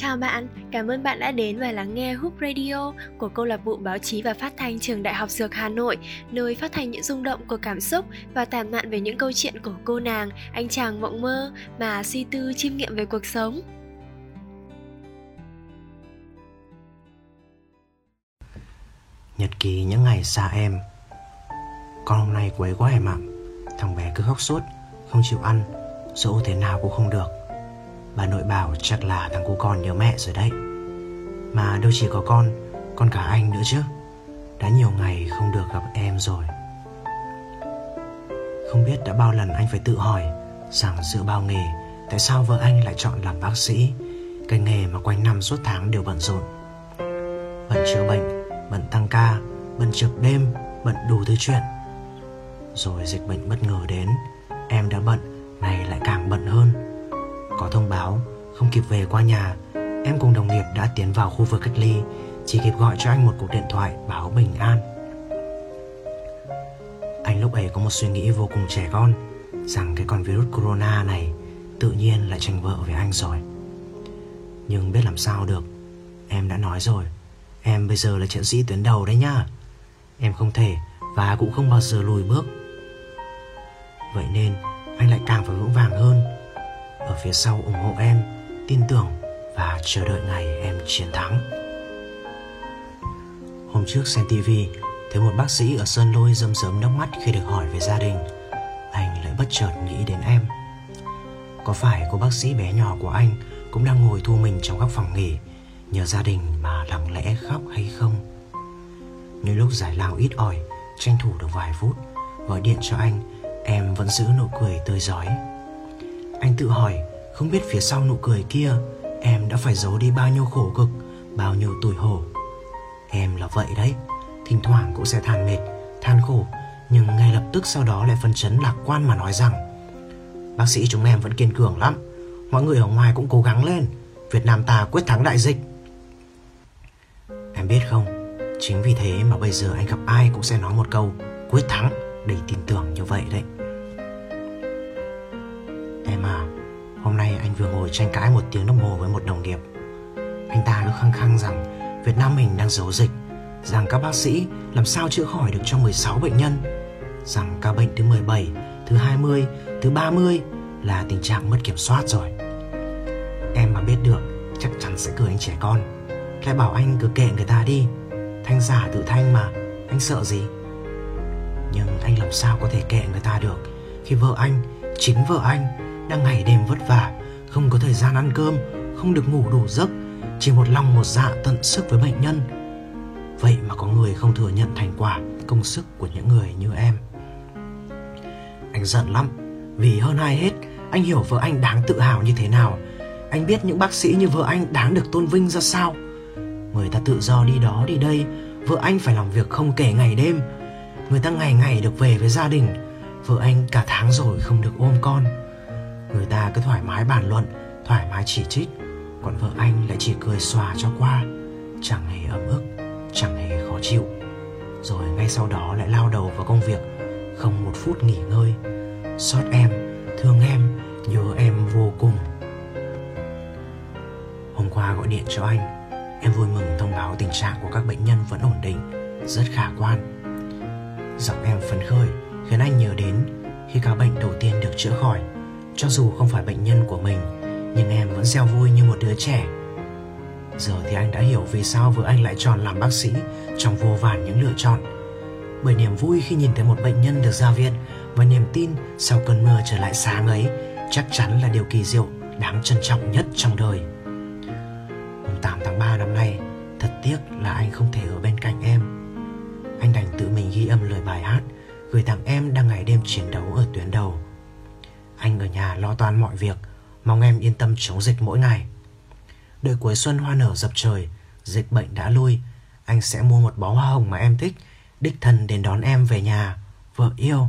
Chào bạn, cảm ơn bạn đã đến và lắng nghe Hoop Radio của câu lạc bộ báo chí và phát thanh trường Đại học Dược Hà Nội, nơi phát thanh những rung động của cảm xúc và tản mạn về những câu chuyện của cô nàng, anh chàng mộng mơ mà suy tư chiêm nghiệm về cuộc sống. Nhật ký những ngày xa em Con hôm nay quấy quá em ạ Thằng bé cứ khóc suốt Không chịu ăn Dỗ thế nào cũng không được Bà nội bảo chắc là thằng cu con nhớ mẹ rồi đấy. Mà đâu chỉ có con Còn cả anh nữa chứ. Đã nhiều ngày không được gặp em rồi. Không biết đã bao lần anh phải tự hỏi, Rằng giữa bao nghề, Tại sao vợ anh lại chọn làm bác sĩ? Cái nghề mà quanh năm suốt tháng đều bận rộn. Bận chữa bệnh, Bận tăng ca, Bận trực đêm, Bận đủ thứ chuyện. Rồi dịch bệnh bất ngờ đến, Em đã bận Này lại càng bận hơn có thông báo. Không kịp về qua nhà, Em cùng đồng nghiệp đã tiến vào khu vực cách ly, Chỉ kịp gọi cho anh một cuộc điện thoại báo bình an. Anh lúc ấy có một suy nghĩ vô cùng trẻ con, Rằng cái con virus corona này Tự nhiên lại tranh vợ với anh rồi. Nhưng biết làm sao được, Em đã nói rồi, Em bây giờ là chiến sĩ tuyến đầu đấy nhá. Em không thể Và cũng không bao giờ lùi bước. Vậy nên anh lại càng phải vững vàng hơn ở phía sau ủng hộ em, tin tưởng và chờ đợi ngày em chiến thắng. Hôm trước xem tivi thấy một bác sĩ ở sơn lôi rơm rớm nước mắt khi được hỏi về gia đình. Anh lại bất chợt nghĩ đến em. Có phải cô bác sĩ bé nhỏ của anh cũng đang ngồi thu mình trong góc phòng nghỉ, nhờ gia đình mà lặng lẽ khóc hay không? Như lúc giải lao ít ỏi, tranh thủ được vài phút, gọi điện cho anh, em vẫn giữ nụ cười tươi giói anh tự hỏi không biết phía sau nụ cười kia em đã phải giấu đi bao nhiêu khổ cực, bao nhiêu tủi hổ. Em là vậy đấy, thỉnh thoảng cũng sẽ than mệt, than khổ, nhưng ngay lập tức sau đó lại phân chấn lạc quan mà nói rằng Bác sĩ chúng em vẫn kiên cường lắm, mọi người ở ngoài cũng cố gắng lên, Việt Nam ta quyết thắng đại dịch. Em biết không, chính vì thế mà bây giờ anh gặp ai cũng sẽ nói một câu quyết thắng để tin tưởng như vậy đấy. Em à, hôm nay anh vừa ngồi tranh cãi một tiếng đồng hồ với một đồng nghiệp. Anh ta cứ khăng khăng rằng Việt Nam mình đang giấu dịch, rằng các bác sĩ làm sao chữa khỏi được cho 16 bệnh nhân, rằng ca bệnh thứ 17, thứ 20, thứ 30 là tình trạng mất kiểm soát rồi. Em mà biết được chắc chắn sẽ cười anh trẻ con, lại bảo anh cứ kệ người ta đi, thanh giả tự thanh mà, anh sợ gì? Nhưng anh làm sao có thể kệ người ta được khi vợ anh, chính vợ anh đang ngày đêm vất vả, không có thời gian ăn cơm, không được ngủ đủ giấc, chỉ một lòng một dạ tận sức với bệnh nhân. Vậy mà có người không thừa nhận thành quả, công sức của những người như em. Anh giận lắm, vì hơn ai hết, anh hiểu vợ anh đáng tự hào như thế nào. Anh biết những bác sĩ như vợ anh đáng được tôn vinh ra sao. Người ta tự do đi đó đi đây, vợ anh phải làm việc không kể ngày đêm. Người ta ngày ngày được về với gia đình, vợ anh cả tháng rồi không được ôm con người ta cứ thoải mái bàn luận, thoải mái chỉ trích. Còn vợ anh lại chỉ cười xòa cho qua. Chẳng hề ấm ức, chẳng hề khó chịu. Rồi ngay sau đó lại lao đầu vào công việc. Không một phút nghỉ ngơi. Xót em, thương em, nhớ em vô cùng. Hôm qua gọi điện cho anh. Em vui mừng thông báo tình trạng của các bệnh nhân vẫn ổn định, rất khả quan. Giọng em phấn khởi, khiến anh nhớ đến khi ca bệnh đầu tiên được chữa khỏi cho dù không phải bệnh nhân của mình, nhưng em vẫn reo vui như một đứa trẻ. Giờ thì anh đã hiểu vì sao vợ anh lại chọn làm bác sĩ trong vô vàn những lựa chọn. Bởi niềm vui khi nhìn thấy một bệnh nhân được ra viện và niềm tin sau cơn mưa trở lại sáng ấy chắc chắn là điều kỳ diệu, đáng trân trọng nhất trong đời. Mùng 8 tháng 3 năm nay, thật tiếc là anh không thể ở bên cạnh em. Anh đành tự mình ghi âm lời bài hát, gửi tặng em đang ngày đêm chiến đấu ở tuyến đầu anh ở nhà lo toan mọi việc, mong em yên tâm chống dịch mỗi ngày. Đợi cuối xuân hoa nở dập trời, dịch bệnh đã lui, anh sẽ mua một bó hoa hồng mà em thích, đích thân đến đón em về nhà, vợ yêu.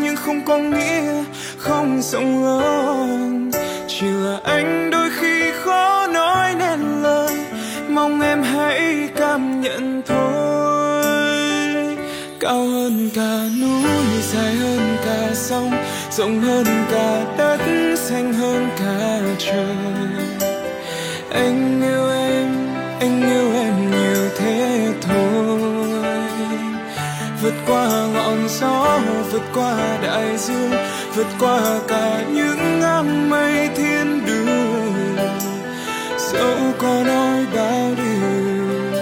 không có nghĩa không rộng lớn chỉ là anh đôi khi khó nói nên lời, mong em hãy cảm nhận thôi. Cao hơn cả núi, dài hơn cả sông, rộng hơn cả đất, xanh hơn cả trời. Anh yêu em, anh yêu em. Vượt qua ngọn gió, vượt qua đại dương, vượt qua cả những áng mây thiên đường. Dẫu có nói bao điều,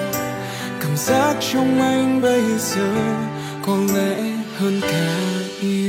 cảm giác trong anh bây giờ có lẽ hơn cả yêu.